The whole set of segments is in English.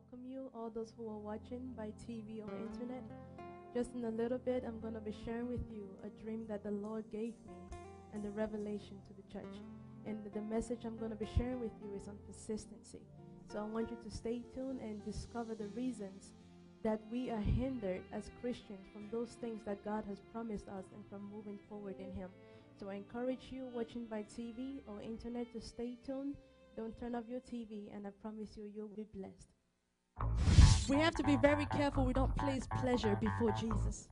welcome you, all those who are watching by TV or internet. Just in a little bit, I'm going to be sharing with you a dream that the Lord gave me and the revelation to the church. And the message I'm going to be sharing with you is on persistency. So I want you to stay tuned and discover the reasons that we are hindered as Christians from those things that God has promised us and from moving forward in Him. So I encourage you watching by TV or internet to stay tuned. Don't turn off your TV, and I promise you, you'll be blessed. We have to be very careful we don't place pleasure before Jesus.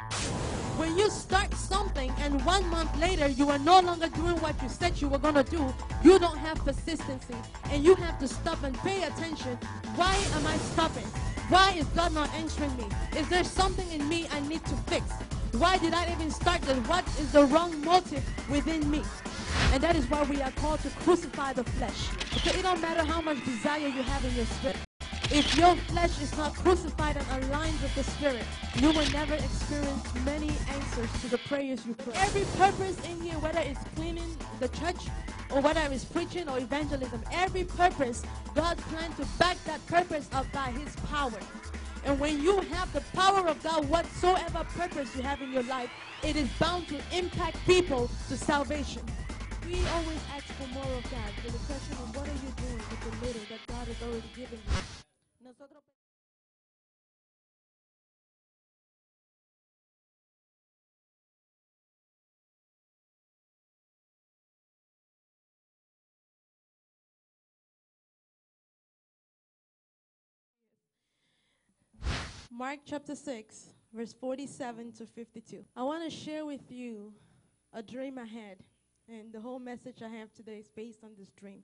When you start something and one month later you are no longer doing what you said you were going to do, you don't have persistency. And you have to stop and pay attention. Why am I stopping? Why is God not answering me? Is there something in me I need to fix? Why did I even start this? What is the wrong motive within me? And that is why we are called to crucify the flesh. Because it don't matter how much desire you have in your spirit. If your flesh is not crucified and aligned with the Spirit, you will never experience many answers to the prayers you pray. Every purpose in here, whether it's cleaning the church or whether it's preaching or evangelism, every purpose, God planned to back that purpose up by His power. And when you have the power of God, whatsoever purpose you have in your life, it is bound to impact people to salvation. We always ask for more of God, the question is, what are you doing with the little that God has already given you? Nosotros Mark chapter 6, verse 47 to 52. I want to share with you a dream I had, and the whole message I have today is based on this dream.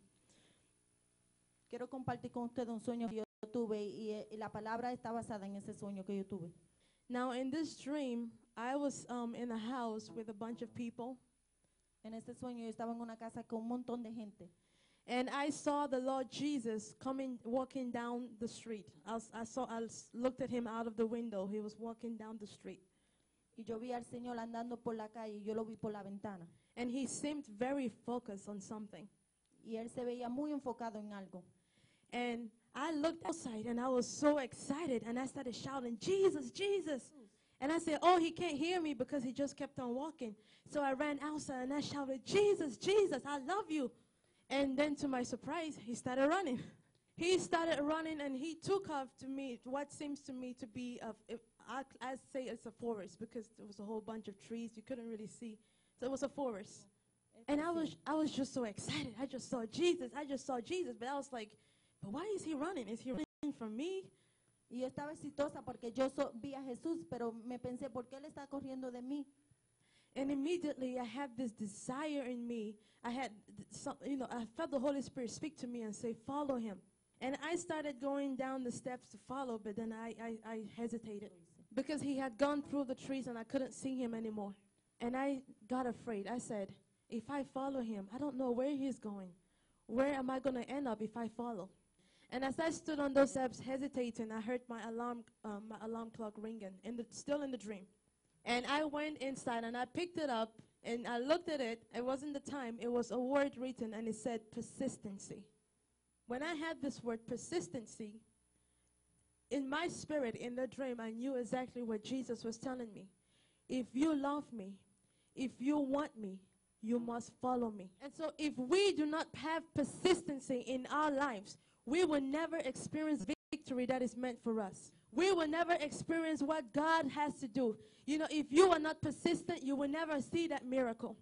Quiero compartir con ustedes un sueño que yo tuve y, y la palabra está basada en ese sueño que yo tuve. Now, in this dream, I was um, in a house with a bunch of people, En ese sueño yo estaba en una casa con un montón de gente and I saw the Lord Jesus coming, walking down the street. I, I saw, I looked at him out of the window. He was walking down the street, y yo vi al Señor andando por la calle yo lo vi por la ventana. and he seemed very focused on something. Y él se veía muy enfocado en algo. And I looked outside, and I was so excited, and I started shouting, "Jesus, Jesus!" And I said, "Oh, he can't hear me because he just kept on walking." So I ran outside and I shouted, "Jesus, Jesus, I love you!" And then, to my surprise, he started running. He started running, and he took off to me what seems to me to be a. I, I say it's a forest because there was a whole bunch of trees you couldn't really see, so it was a forest. And I was, I was just so excited. I just saw Jesus. I just saw Jesus, but I was like, "But why is he running? Is he running from me?" Y yo estaba exitosa porque yo so- vi a Jesús, pero me pensé, ¿por qué él está corriendo de mí? And immediately I had this desire in me. I had, some, you know, I felt the Holy Spirit speak to me and say, follow him. And I started going down the steps to follow, but then I, I, I hesitated because he had gone through the trees and I couldn't see him anymore. And I got afraid. I said, if I follow him, I don't know where he's going. Where am I going to end up if I follow? And as I stood on those steps hesitating, I heard my alarm, um, my alarm clock ringing, in the, still in the dream. And I went inside and I picked it up and I looked at it. It wasn't the time, it was a word written and it said persistency. When I had this word persistency, in my spirit, in the dream, I knew exactly what Jesus was telling me. If you love me, if you want me, you must follow me. And so, if we do not have persistency in our lives, we will never experience victory that is meant for us. We will never experience what God has to do. You know, if you are not persistent, you will never see that miracle.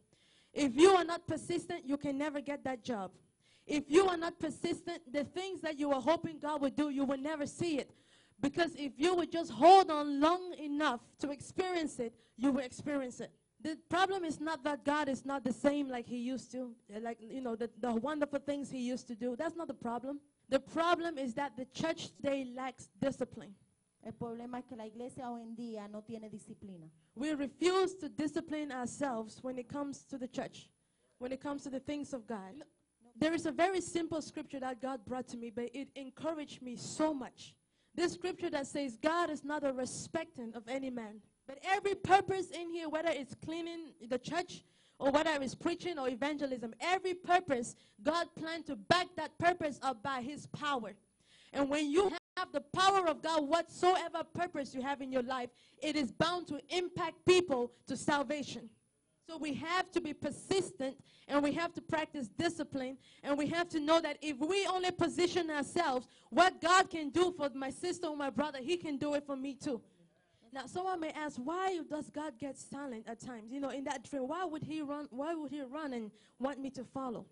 If you are not persistent, you can never get that job. If you are not persistent, the things that you are hoping God would do, you will never see it. Because if you would just hold on long enough to experience it, you will experience it. The problem is not that God is not the same like He used to, like, you know, the, the wonderful things He used to do. That's not the problem. The problem is that the church today lacks discipline. El problema es que la iglesia hoy en día no tiene disciplina. We refuse to discipline ourselves when it comes to the church, when it comes to the things of God. There is a very simple scripture that God brought to me, but it encouraged me so much. This scripture that says, God is not a respectant of any man. But every purpose in here, whether it's cleaning the church or whether it's preaching or evangelism, every purpose, God planned to back that purpose up by his power. And when you have the power of God, whatsoever purpose you have in your life, it is bound to impact people to salvation. So we have to be persistent and we have to practice discipline and we have to know that if we only position ourselves, what God can do for my sister or my brother, He can do it for me too. Now, someone may ask, why does God get silent at times? You know, in that dream, why would He run? Why would He run and want me to follow?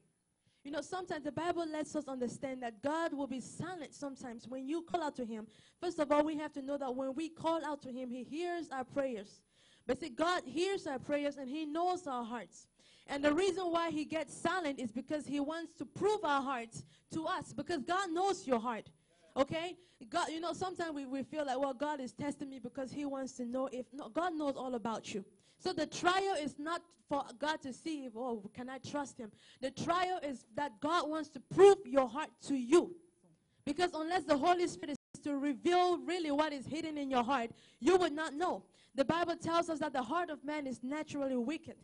You know, sometimes the Bible lets us understand that God will be silent sometimes when you call out to Him. First of all, we have to know that when we call out to Him, He hears our prayers. But see, God hears our prayers and He knows our hearts. And the reason why He gets silent is because He wants to prove our hearts to us because God knows your heart. Okay? God, you know, sometimes we, we feel like, well, God is testing me because He wants to know if, no, God knows all about you. So the trial is not for God to see if, oh, can I trust Him? The trial is that God wants to prove your heart to you. Because unless the Holy Spirit is to reveal really what is hidden in your heart, you would not know. The Bible tells us that the heart of man is naturally wicked.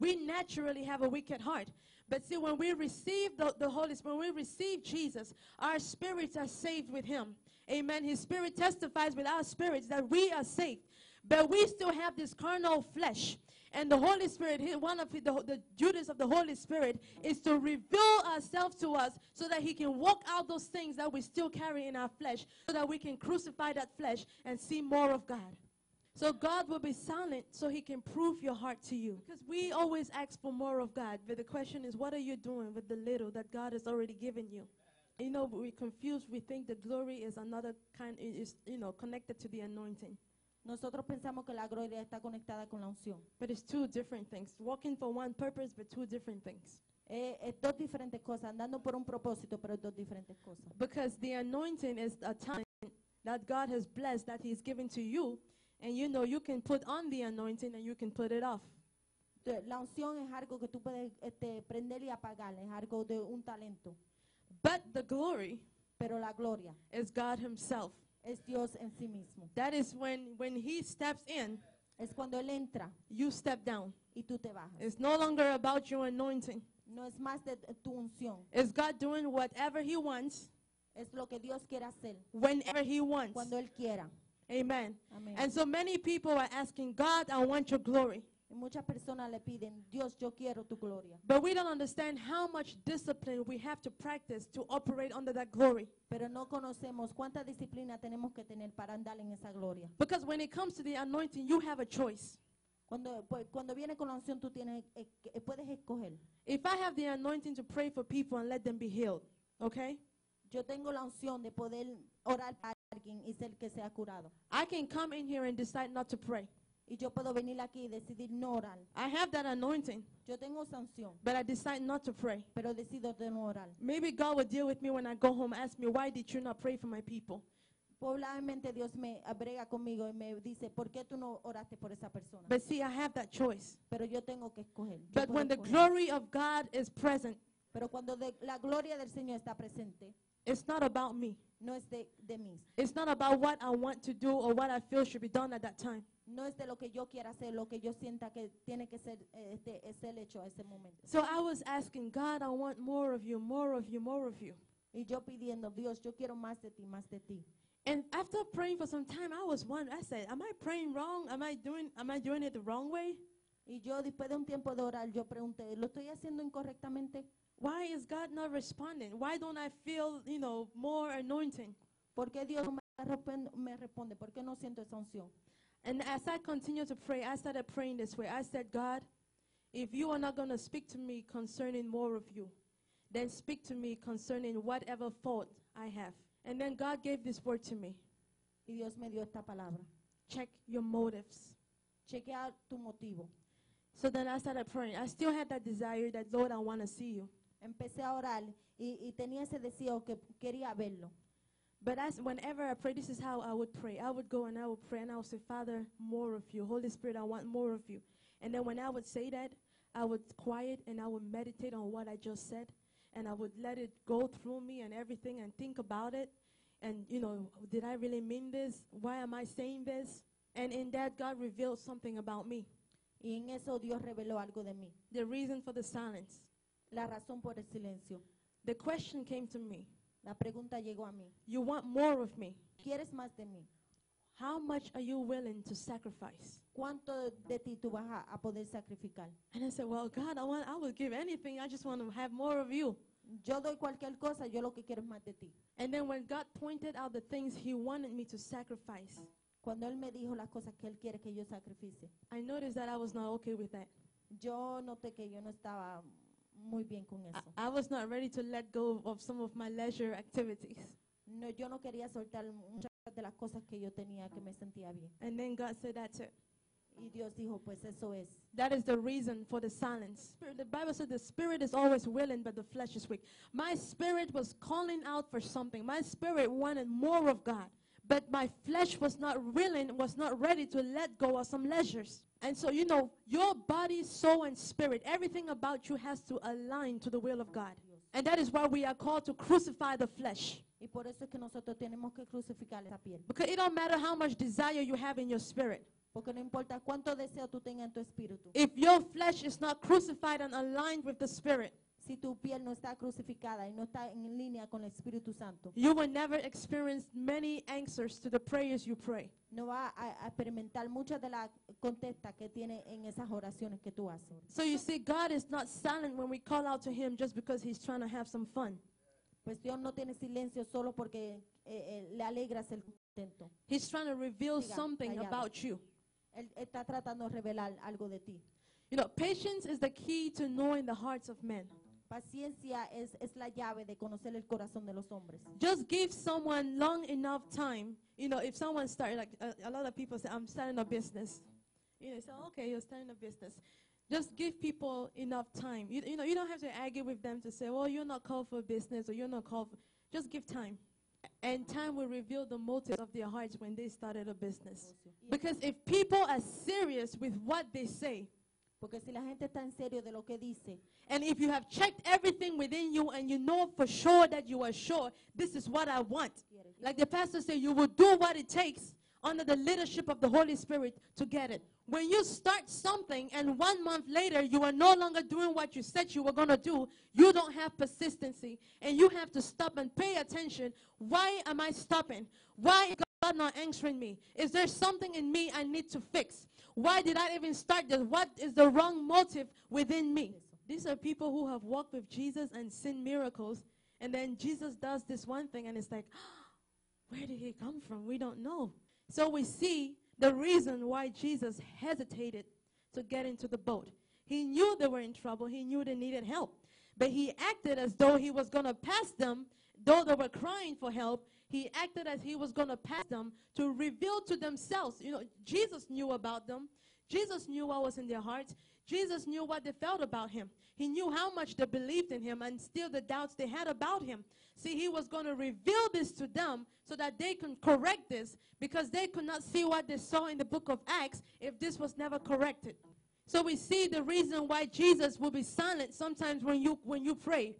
We naturally have a wicked heart. But see, when we receive the, the Holy Spirit, when we receive Jesus, our spirits are saved with Him. Amen. His Spirit testifies with our spirits that we are saved. But we still have this carnal flesh. And the Holy Spirit, one of the, the duties of the Holy Spirit is to reveal ourselves to us so that He can walk out those things that we still carry in our flesh, so that we can crucify that flesh and see more of God. So God will be silent so He can prove your heart to you. Because we always ask for more of God, but the question is, what are you doing with the little that God has already given you? You know, we're confused. We think the glory is another kind. Is you know connected to the anointing. Nosotros pensamos que la gloria está conectada con la unción. But it's two different things. Walking for one purpose, but two different things. Eh, es dos diferentes cosas, andando por un propósito, pero dos diferentes cosas. Because the anointing is a time that God has blessed that He's given to you. And you know, you can put on the anointing and you can put it off. La unción es algo que tú puedes este, prender y apagar, es algo de un talento. But the glory Pero la gloria is God Himself. es Dios en sí mismo. That is when, when He steps in, Es cuando Él entra you step down. y tú te bajas. It's no longer about your anointing. No es más de tu unción, It's God doing whatever He wants, es lo que Dios quiere hacer whenever He wants. cuando Él quiera. Amen. Amén. And so many people are asking, God, I want your glory. Y muchas personas le piden, Dios, yo quiero tu gloria. But we don't understand how much discipline we have to practice to operate under that glory. Pero no conocemos cuánta disciplina tenemos que tener para andar en esa gloria. Because when it comes to the anointing, you have a choice. Cuando, pues, cuando viene con la unción, tú tienes, eh, eh, puedes escoger. If I have the anointing to pray for people and let them be healed, okay? Yo tengo la unción de poder orar para alguien y ser que sea curado. I can come in here and decide not to pray. Y yo puedo venir aquí y decidir no orar. I have that anointing, Yo tengo esa unción, but I decide not to pray. pero decido de no orar. Maybe God will deal with me when I go home, ask me, why did you not pray for my people? Probablemente Dios me abrega conmigo y me dice, ¿por qué tú no oraste por esa persona? But see, I have that choice. Pero yo tengo que escoger. yo But puedo when the escoger. glory of God is present, Pero cuando de- la gloria del Señor está presente, it's not about me. no es de, de mí. It's not about what I want to do or what I feel should be done at that time. No es de lo que yo quiera hacer, lo que yo sienta que tiene que ser, este, es el hecho a ese momento. So I was asking, God, I want more of you, more of you, more of you. Y yo pidiendo, Dios, yo quiero más de ti, más de ti. And after praying for some time, I was wondering, I said, am I praying wrong? Am I doing, am I doing it the wrong way? Y yo después de un tiempo de orar, yo pregunté, ¿lo estoy haciendo incorrectamente? Why is God not responding? Why don't I feel, you know, more anointing? ¿Por qué Dios no me responde, ¿Por qué no siento esa unción? And as I continued to pray, I started praying this way. I said, God, if you are not going to speak to me concerning more of you, then speak to me concerning whatever fault I have. And then God gave this word to me Y Dios me dio esta palabra. check your motives. Chequea tu motivo. So then I started praying. I still had that desire that, Lord, I want to see you. Empecé a orar y, y tenía ese deseo que quería verlo. But as whenever I pray, this is how I would pray. I would go and I would pray and I would say, Father, more of you. Holy Spirit, I want more of you. And then when I would say that, I would quiet and I would meditate on what I just said. And I would let it go through me and everything and think about it. And, you know, did I really mean this? Why am I saying this? And in that, God revealed something about me. Y en eso Dios reveló algo de mí. The reason for the silence. La razón por el silencio. The question came to me La pregunta llegó a mí. You want more of me. ¿Quieres más de mí? How much are you willing to sacrifice? ¿Cuánto de ti tú vas a, a poder sacrificar? And I said, Well, God, I want I will give anything. I just want to have more of you. Yo doy cualquier cosa, yo lo que quiero es más de ti. And then when God pointed out the things he wanted me to sacrifice, Cuando Él me dijo las cosas que Él quiere que yo sacrifice, I noticed that I was not okay with that. yo noté que yo no estaba muy bien con I, eso. I was not ready to let go of some of my leisure activities. No, yo no quería soltar muchas de las cosas que yo tenía que me sentía bien. And then God said, That's it. Y Dios dijo, pues eso es. That is the reason for the silence. Spirit- The Bible said the spirit is always willing, but the flesh is weak. My spirit was calling out for something. My spirit wanted more of God, but my flesh was not willing, was not ready to let go of some leisures. And so, you know, your body, soul, and spirit, everything about you has to align to the will of God. And that is why we are called to crucify the flesh. Y por eso es que nosotros tenemos que crucificar esa piel. Because it don't matter how much desire you have in your spirit. Porque no importa cuánto deseo tú tengas en tu espíritu. If your flesh is not crucified and aligned with the spirit, Si tu piel no está crucificada y no está en línea con el Espíritu Santo, You will never experience many answers to the prayers you pray. no va a, a experimentar muchas de las contestas que tiene en esas oraciones que tú haces. So you see, God is not silent when we call out to Him just because He's trying to have some fun. Pues Dios no tiene silencio solo porque eh, eh, le alegras el contento. He's trying to reveal Siga, something callado. about you. Él está tratando de revelar algo de ti. You know, patience is the key to knowing the hearts of men. Paciencia es, es la llave de conocer el corazón de los hombres. Just give someone long enough time. You know, if someone started, like a, a lot of people say, I'm starting a business. You know, say, okay, you're starting a business. Just give people enough time. You, you know, you don't have to argue with them to say, well, you're not called for business or you're not called for. Just give time. And time will reveal the motives of their hearts when they started a business. Because if people are serious with what they say, Porque si la gente está en serio de lo que dice, and if you have checked everything within you and you know for sure that you are sure, this is what I want. Like the pastor said, you will do what it takes under the leadership of the Holy Spirit to get it. When you start something and one month later you are no longer doing what you said you were going to do, you don't have persistency and you have to stop and pay attention. Why am I stopping? Why is God not answering me? Is there something in me I need to fix? Why did I even start this? What is the wrong motive within me? These are people who have walked with Jesus and seen miracles, and then Jesus does this one thing, and it's like, where did he come from? We don't know. So we see the reason why Jesus hesitated to get into the boat. He knew they were in trouble, he knew they needed help. But he acted as though he was going to pass them, though they were crying for help. He acted as he was going to pass them to reveal to themselves. You know, Jesus knew about them. Jesus knew what was in their hearts. Jesus knew what they felt about him. He knew how much they believed in him and still the doubts they had about him. See, he was going to reveal this to them so that they can correct this because they could not see what they saw in the book of Acts if this was never corrected. So we see the reason why Jesus will be silent sometimes when you when you pray.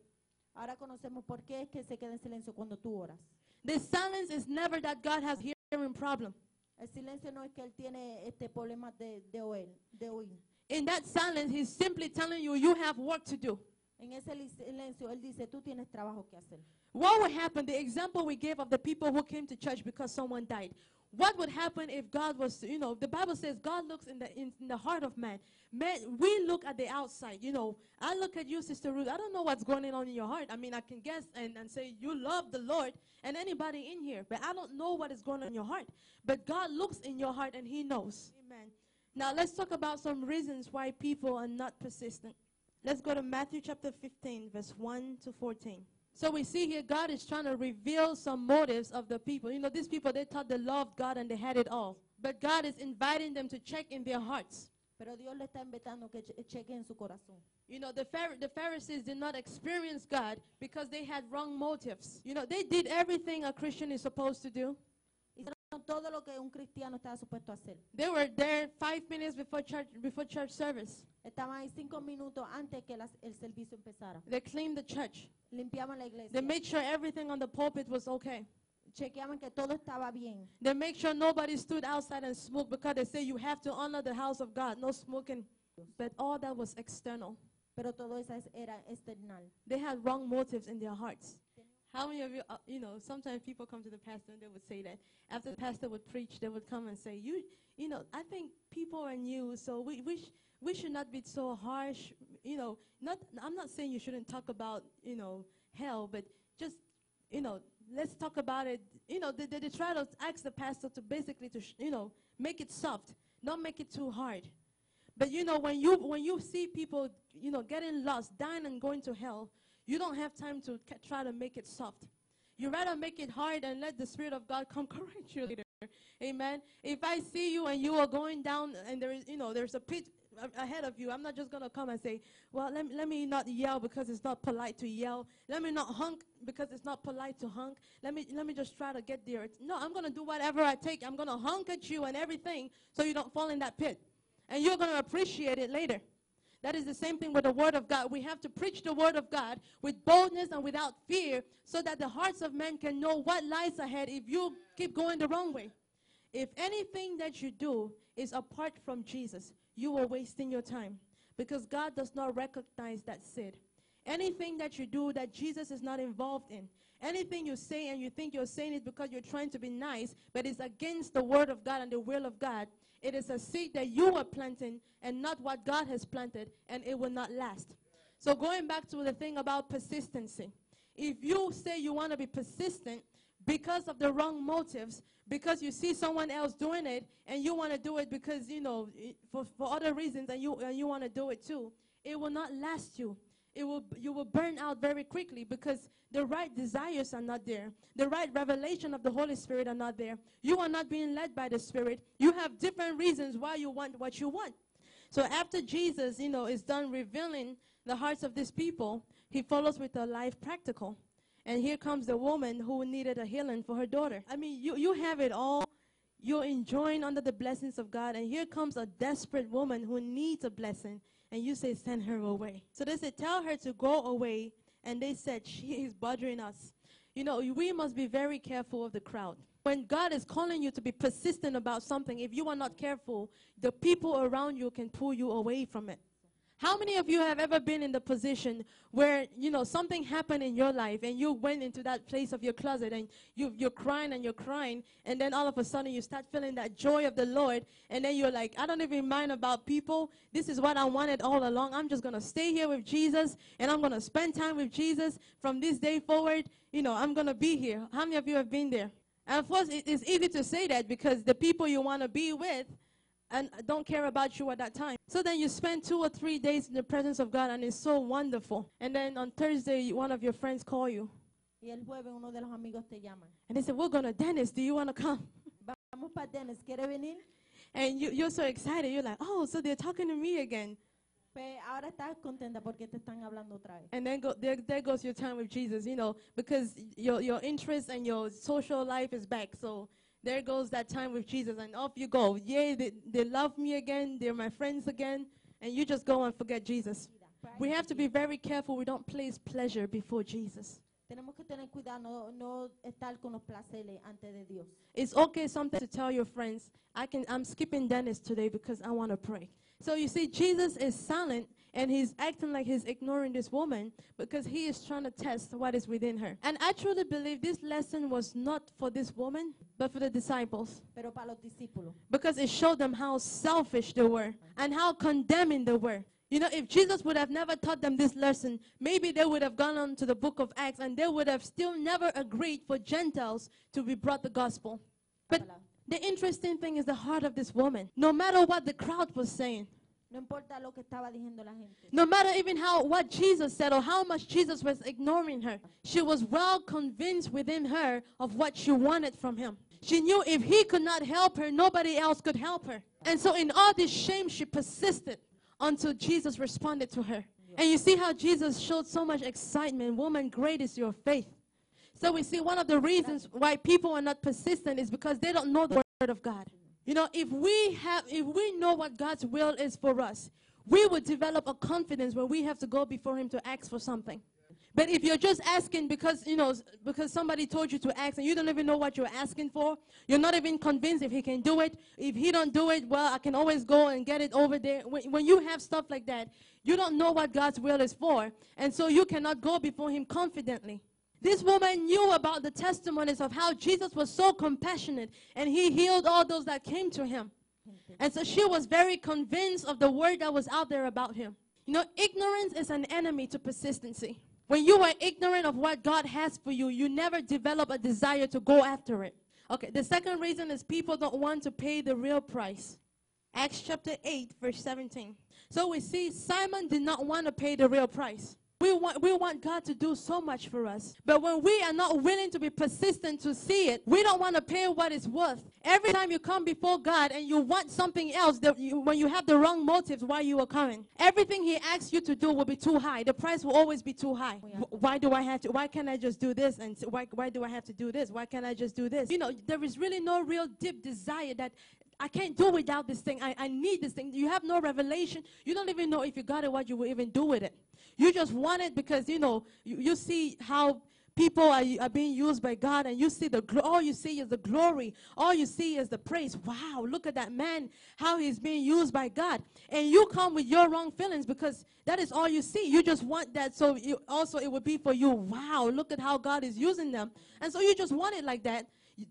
ahora conocemos por qué es que se queda en silencio cuando tú oras. The silence is never that God has hearing problem. El silencio no es que él tiene este problema de, de oír, de oír. In that silence, he's simply telling you you have work to do. En ese silencio él dice, tú tienes trabajo que hacer. What would happen? The example we gave of the people who came to church because someone died. What would happen if God was, you know, the Bible says God looks in the in, in the heart of man. Man, we look at the outside. You know, I look at you, Sister Ruth. I don't know what's going on in your heart. I mean, I can guess and, and say you love the Lord and anybody in here, but I don't know what is going on in your heart. But God looks in your heart and He knows. Amen. Now let's talk about some reasons why people are not persistent. Let's go to Matthew chapter 15, verse 1 to 14. So we see here God is trying to reveal some motives of the people. You know, these people, they thought they loved God and they had it all. But God is inviting them to check in their hearts. Pero Dios le está invitando que che- cheque en su corazón. You know, the, Phar- the Pharisees did not experience God because they had wrong motives. You know, they did everything a Christian is supposed to do. Todo lo que un cristiano estaba supuesto a hacer. They were there five minutes before church, before church service. Estaban ahí cinco minutos antes que las- el servicio empezara. They cleaned the church. Limpiaban la They iglesia. made sure everything on the pulpit was okay. Chequeaban que todo estaba bien. They make sure nobody stood outside and smoked because they say you have to honor the house of God, no smoking. But all that was external. Pero todo eso es- era external. They had wrong motives in their hearts. How many of you, uh, you know, sometimes people come to the pastor and they would say that after the pastor would preach, they would come and say, "You, you know, I think people are new, so we we sh- we should not be so harsh. You know, not I'm not saying you shouldn't talk about you know hell, but just you know, let's talk about it. You know, they, they, they try to ask the pastor to basically to you know make it soft, not make it too hard. But you know, when you when you see people, you know, getting lost, dying and going to hell, you don't have time to try to make it soft. You rather make it hard and let the Spirit of God come correct you later. Amen. If I see you and you are going down and there is, you know, there's a pit ahead of you, I'm not just gonna come and say, well, let me, let me not yell because it's not polite to yell. Let me not honk because it's not polite to honk. Let me let me just try to get there. It's- no, I'm gonna do whatever I take. I'm gonna honk at you and everything so you don't fall in that pit and you're going to appreciate it later. That is the same thing with the Word of God. We have to preach the Word of God with boldness and without fear so that the hearts of men can know what lies ahead if you keep going the wrong way. If anything that you do is apart from Jesus, you are wasting your time because God does not recognize that sin. Anything that you do that Jesus is not involved in, anything you say and you think you're saying it because you're trying to be nice, but it's against the word of God and the will of God, it is a seed that you are planting and not what God has planted, and it will not last. So, going back to the thing about persistency, if you say you want to be persistent because of the wrong motives, because you see someone else doing it and you want to do it because you know for, for other reasons and you and you want to do it too, it will not last you. It will you will burn out very quickly because the right desires are not there. The right revelation of the Holy Spirit are not there. You are not being led by the Spirit. You have different reasons why you want what you want. So after Jesus, you know, is done revealing the hearts of these people, he follows with a life practical. And here comes the woman who needed a healing for her daughter. I mean, you, you have it all. You're enjoying under the blessings of God. And here comes a desperate woman who needs a blessing. And you say, send her away. So they said, tell her to go away. And they said, she is bothering us. You know, we must be very careful of the crowd. When God is calling you to be persistent about something, if you are not careful, the people around you can pull you away from it. How many of you have ever been in the position where, you know, something happened in your life and you went into that place of your closet and you, you're crying and you're crying and then all of a sudden you start feeling that joy of the Lord and then you're like, I don't even mind about people. This is what I wanted all along. I'm just going to stay here with Jesus and I'm going to spend time with Jesus from this day forward. You know, I'm going to be here. How many of you have been there? And of course, it's easy to say that because the people you want to be with and don't care about you at that time. So then you spend two or three days in the presence of God and it's so wonderful. And then on Thursday, one of your friends call you Y el jueves uno de los amigos te llama. and they say, we're going to Denny's. Do you want to come? Vamos para Denny's, ¿quiere venir? And you, you're so excited. You're like, oh, so they're talking to me again. Ahora estás contenta porque te están hablando otra vez. And then go, there, there goes your time with Jesus, you know, because your, your interest and your social life is back. So there goes that time with Jesus, and off you go. Yay, they, they love me again. They're my friends again. And you just go and forget Jesus. We have to be very careful we don't place pleasure before Jesus. Tenemos que tener cuidado, no, no estar con los placeres antes de Dios. It's okay sometimes to tell your friends, I can I'm skipping Denny's today because I want to pray. So you see, Jesus is silent and he's acting like he's ignoring this woman because he is trying to test what is within her. And I truly believe this lesson was not for this woman, but for the disciples. Pero para los discípulos. Because it showed them how selfish they were and how condemning they were. You know, if Jesus would have never taught them this lesson, maybe they would have gone on to the book of Acts and they would have still never agreed for Gentiles to be brought the gospel. But the interesting thing is the heart of this woman. No matter what the crowd was saying, No importa lo que estaba diciendo la gente. no matter even how what Jesus said or how much Jesus was ignoring her, she was well convinced within her of what she wanted from him. She knew if he could not help her, nobody else could help her. And so in all this shame, she persisted until Jesus responded to her. And you see how Jesus showed so much excitement. Woman, great is your faith. So we see one of the reasons why people are not persistent is because they don't know the word of God. You know, if we have if we know what God's will is for us, we would develop a confidence where we have to go before him to ask for something. But if you're just asking because you know because somebody told you to ask and you don't even know what you're asking for, you're not even convinced if he can do it. If he don't do it, well, I can always go and get it over there. When, when you have stuff like that, you don't know what God's will is for, and so you cannot go before him confidently. This woman knew about the testimonies of how Jesus was so compassionate and he healed all those that came to him. And so she was very convinced of the word that was out there about him. You know, ignorance is an enemy to persistency. When you are ignorant of what God has for you, you never develop a desire to go after it. Okay, the second reason is people don't want to pay the real price. Acts chapter 8, verse 17. So we see Simon did not want to pay the real price. We want, we want God to do so much for us. But when we are not willing to be persistent to see it, we don't want to pay what it's worth. Every time you come before God and you want something else, that you, when you have the wrong motives why you are coming, everything He asks you to do will be too high. The price will always be too high. Oh, yeah. Why do I have to? Why can't I just do this? And why, why do I have to do this? Why can't I just do this? You know, there is really no real deep desire that I can't do without this thing. I, I need this thing. You have no revelation. You don't even know if you got it, what you will even do with it. You just want it because, you know, you, you see how people are, are being used by God and you see the, glo- all you see is the glory. All you see is the praise. Wow, look at that man, how he's being used by God. And you come with your wrong feelings because that is all you see. You just want that. So you, also it would be for you. Wow, look at how God is using them. And so you just want it like that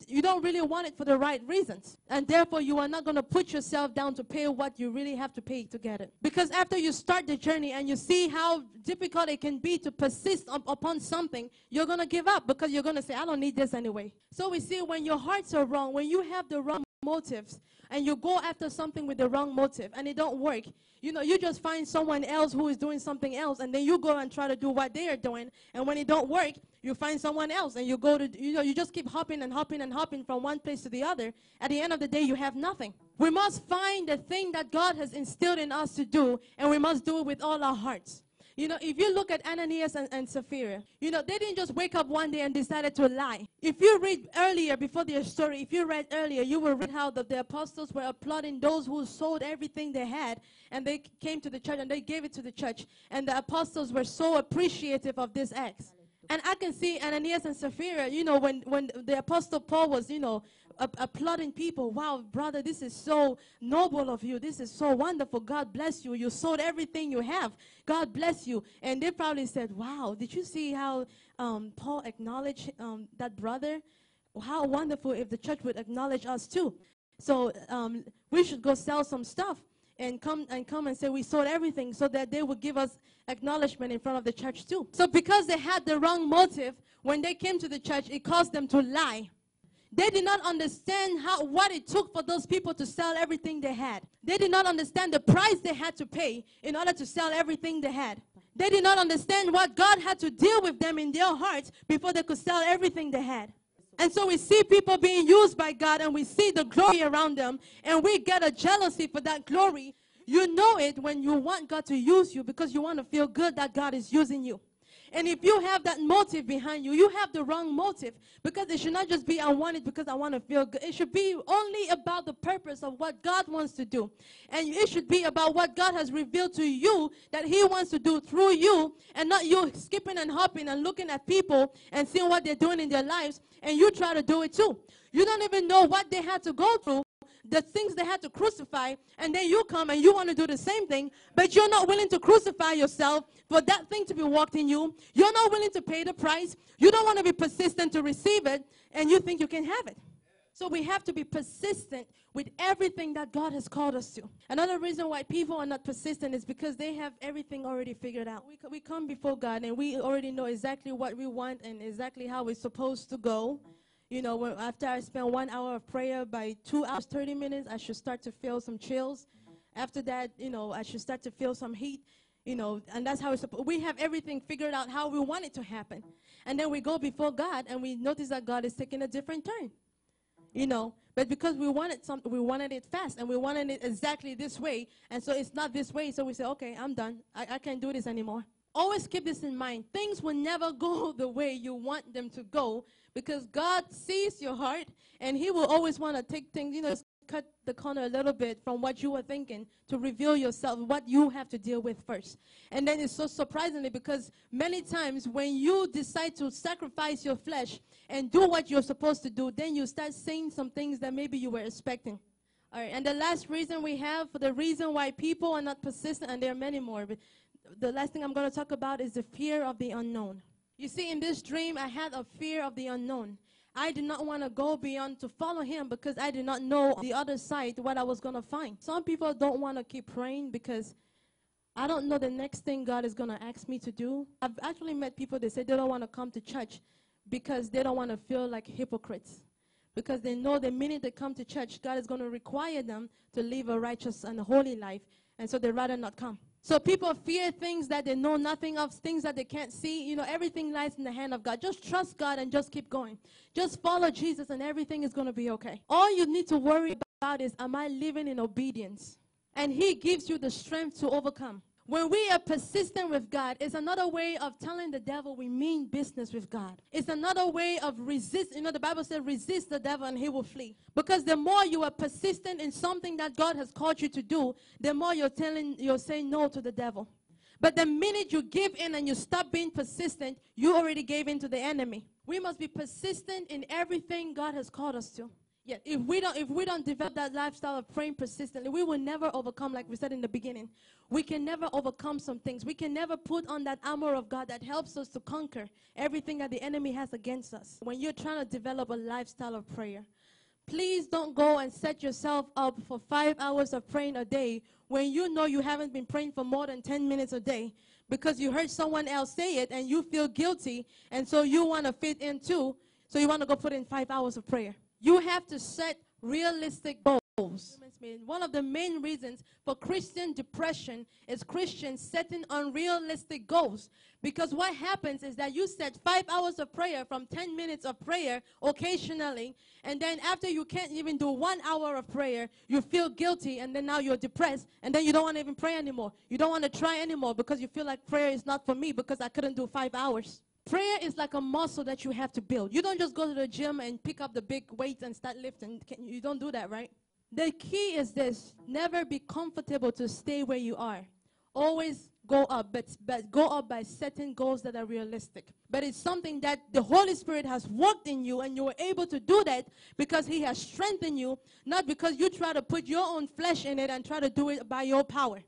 you- don't really want it for the right reasons. And therefore, you are not going to put yourself down to pay what you really have to pay to get it. Because after you start the journey and you see how difficult it can be to persist up- upon something, you're going to give up because you're going to say, I don't need this anyway. So we see when your hearts are wrong, when you have the wrong motives, and you go after something with the wrong motive and it don't work. You know you just find someone else who is doing something else and then you go and try to do what they are doing and when it don't work you find someone else and you go to you know you just keep hopping and hopping and hopping from one place to the other. At the end of the day you have nothing. We must find the thing that god has instilled in us to do and we must do it with all our hearts you know, if you look at Ananias and, and Sapphira, you know, they didn't just wake up one day and decided to lie. If you read earlier, before their story, if you read earlier, you will read how the, the apostles were applauding those who sold everything they had and they came to the church and they gave it to the church. And the apostles were so appreciative of this act. And I can see Ananias and Sapphira, you know, when, when the apostle Paul was, you know, applauding people. Wow, brother, this is so noble of you. This is so wonderful. God bless you. You sold everything you have. God bless you. And they probably said, wow, did you see how um, Paul acknowledged um, that brother? How wonderful if the church would acknowledge us too. So um, we should go sell some stuff and come and come and say we sold everything so that they would give us acknowledgement in front of the church too. So because they had the wrong motive, when they came to the church, it caused them to lie. They did not understand how what it took for those people to sell everything they had. They did not understand the price they had to pay in order to sell everything they had. They did not understand what God had to deal with them in their hearts before they could sell everything they had. And so we see people being used by God and we see the glory around them and we get a jealousy for that glory. You know it when you want God to use you because you want to feel good that God is using you. And if you have that motive behind you, you have the wrong motive because it should not just be, I want it because I want to feel good. It should be only about the purpose of what God wants to do. And it should be about what God has revealed to you that He wants to do through you and not you skipping and hopping and looking at people and seeing what they're doing in their lives and you try to do it too. You don't even know what they had to go through the things they had to crucify, and then you come and you want to do the same thing, but you're not willing to crucify yourself for that thing to be walked in you. You're not willing to pay the price. You don't want to be persistent to receive it, and you think you can have it. So we have to be persistent with everything that God has called us to. Another reason why people are not persistent is because they have everything already figured out. We, we come before God and we already know exactly what we want and exactly how we're supposed to go. You know, when, after I spend one hour of prayer, by two hours, 30 minutes, I should start to feel some chills. After that, you know, I should start to feel some heat. You know, and that's how it's. We have everything figured out how we want it to happen, and then we go before God and we notice that God is taking a different turn. You know, but because we wanted something, we wanted it fast, and we wanted it exactly this way, and so it's not this way. So we say, okay, I'm done. I, I can't do this anymore. Always keep this in mind. Things will never go the way you want them to go because God sees your heart, and He will always want to take things, you know, cut the corner a little bit from what you were thinking to reveal yourself, what you have to deal with first. And then it's so surprisingly because many times when you decide to sacrifice your flesh and do what you're supposed to do, then you start seeing some things that maybe you were expecting. All right, and the last reason we have for the reason why people are not persistent, and there are many more, but the last thing I'm going to talk about is the fear of the unknown. You see, in this dream, I had a fear of the unknown. I did not want to go beyond to follow him because I did not know the other side what I was going to find. Some people don't want to keep praying because I don't know the next thing God is going to ask me to do. I've actually met people that say they don't want to come to church because they don't want to feel like hypocrites. Because they know the minute they come to church, God is going to require them to live a righteous and holy life. And so they'd rather not come. So people fear things that they know nothing of, things that they can't see. You know, everything lies in the hand of God. Just trust God and just keep going. Just follow Jesus and everything is going to be okay. All you need to worry about is, am I living in obedience? And He gives you the strength to overcome. When we are persistent with God, it's another way of telling the devil we mean business with God. It's another way of resist. You know, the Bible says resist the devil and he will flee. Because the more you are persistent in something that God has called you to do, the more you're telling, you're saying no to the devil. But the minute you give in and you stop being persistent, you already gave in to the enemy. We must be persistent in everything God has called us to. Yeah, if we don't if we don't develop that lifestyle of praying persistently, we will never overcome, like we said in the beginning. We can never overcome some things. We can never put on that armor of God that helps us to conquer everything that the enemy has against us. When you're trying to develop a lifestyle of prayer, please don't go and set yourself up for five hours of praying a day when you know you haven't been praying for more than 10 minutes a day because you heard someone else say it and you feel guilty and so you want to fit in too. So you want to go put in five hours of prayer. You have to set realistic goals. One of the main reasons for Christian depression is Christians setting unrealistic goals. Because what happens is that you set five hours of prayer from 10 minutes of prayer occasionally, and then after you can't even do one hour of prayer, you feel guilty, and then now you're depressed, and then you don't want to even pray anymore. You don't want to try anymore because you feel like prayer is not for me because I couldn't do five hours. Prayer is like a muscle that you have to build. You don't just go to the gym and pick up the big weights and start lifting. You don't do that, right? The key is this never be comfortable to stay where you are. Always go up, but, but go up by setting goals that are realistic. But it's something that the Holy Spirit has worked in you, and you were able to do that because He has strengthened you, not because you try to put your own flesh in it and try to do it by your power.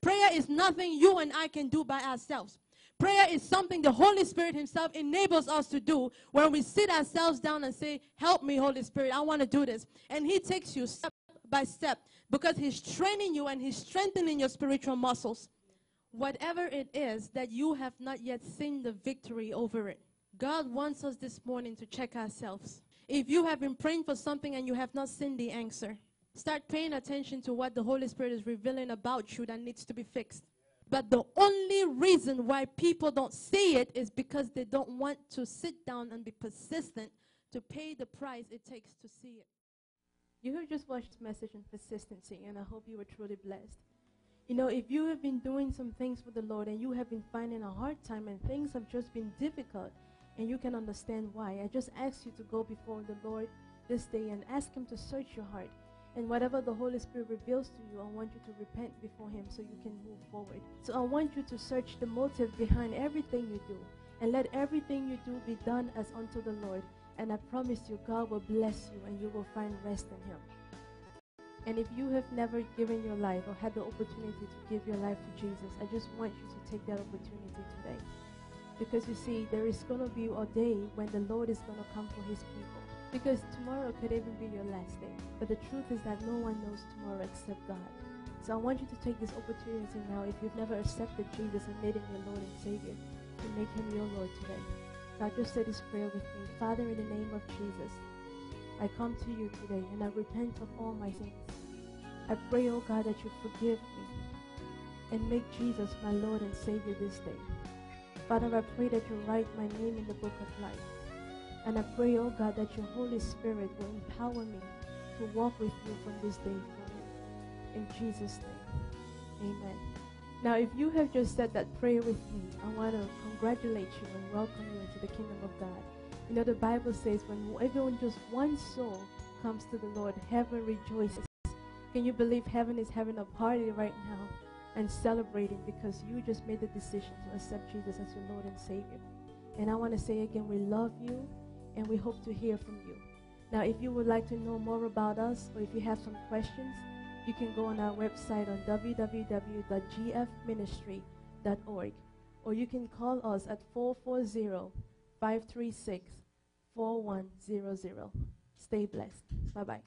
Prayer is nothing you and I can do by ourselves. Prayer is something the Holy Spirit Himself enables us to do when we sit ourselves down and say, Help me, Holy Spirit, I want to do this. And He takes you step by step because He's training you and He's strengthening your spiritual muscles. Whatever it is that you have not yet seen the victory over it, God wants us this morning to check ourselves. If you have been praying for something and you have not seen the answer, start paying attention to what the Holy Spirit is revealing about you that needs to be fixed. But the only reason why people don't see it is because they don't want to sit down and be persistent to pay the price it takes to see it. You have just watched this message on persistency, and I hope you were truly blessed. You know, if you have been doing some things for the Lord and you have been finding a hard time and things have just been difficult, and you can understand why, I just ask you to go before the Lord this day and ask Him to search your heart and whatever the Holy Spirit reveals to you, I want you to repent before Him so you can move forward. So I want you to search the motive behind everything you do. And let everything you do be done as unto the Lord. And I promise you, God will bless you and you will find rest in Him. And if you have never given your life or had the opportunity to give your life to Jesus, I just want you to take that opportunity today. Because you see, there is going to be a day when the Lord is going to come for His people. Because tomorrow could even be your last day. But the truth is that no one knows tomorrow except God. So I want you to take this opportunity now, if you've never accepted Jesus and made him your Lord and Savior, to make him your Lord today. God, just say this prayer with me. Father, in the name of Jesus, I come to you today and I repent of all my sins. I pray, oh God, that you forgive me and make Jesus my Lord and Savior this day. Father, I pray that you write my name in the book of life. And I pray, oh God, that your Holy Spirit will empower me to walk with you from this day forward. In Jesus' name, amen. Now, if you have just said that prayer with me, I want to congratulate you and welcome you into the kingdom of God. You know, the Bible says when everyone, just one soul comes to the Lord, heaven rejoices. Can you believe heaven is having a party right now and celebrating because you just made the decision to accept Jesus as your Lord and Savior? And I want to say again, we love you and we hope to hear from you. Now, if you would like to know more about us or if you have some questions, you can go on our website on www.gfministry.org or you can call us at 440 536 4100. Stay blessed. Bye bye.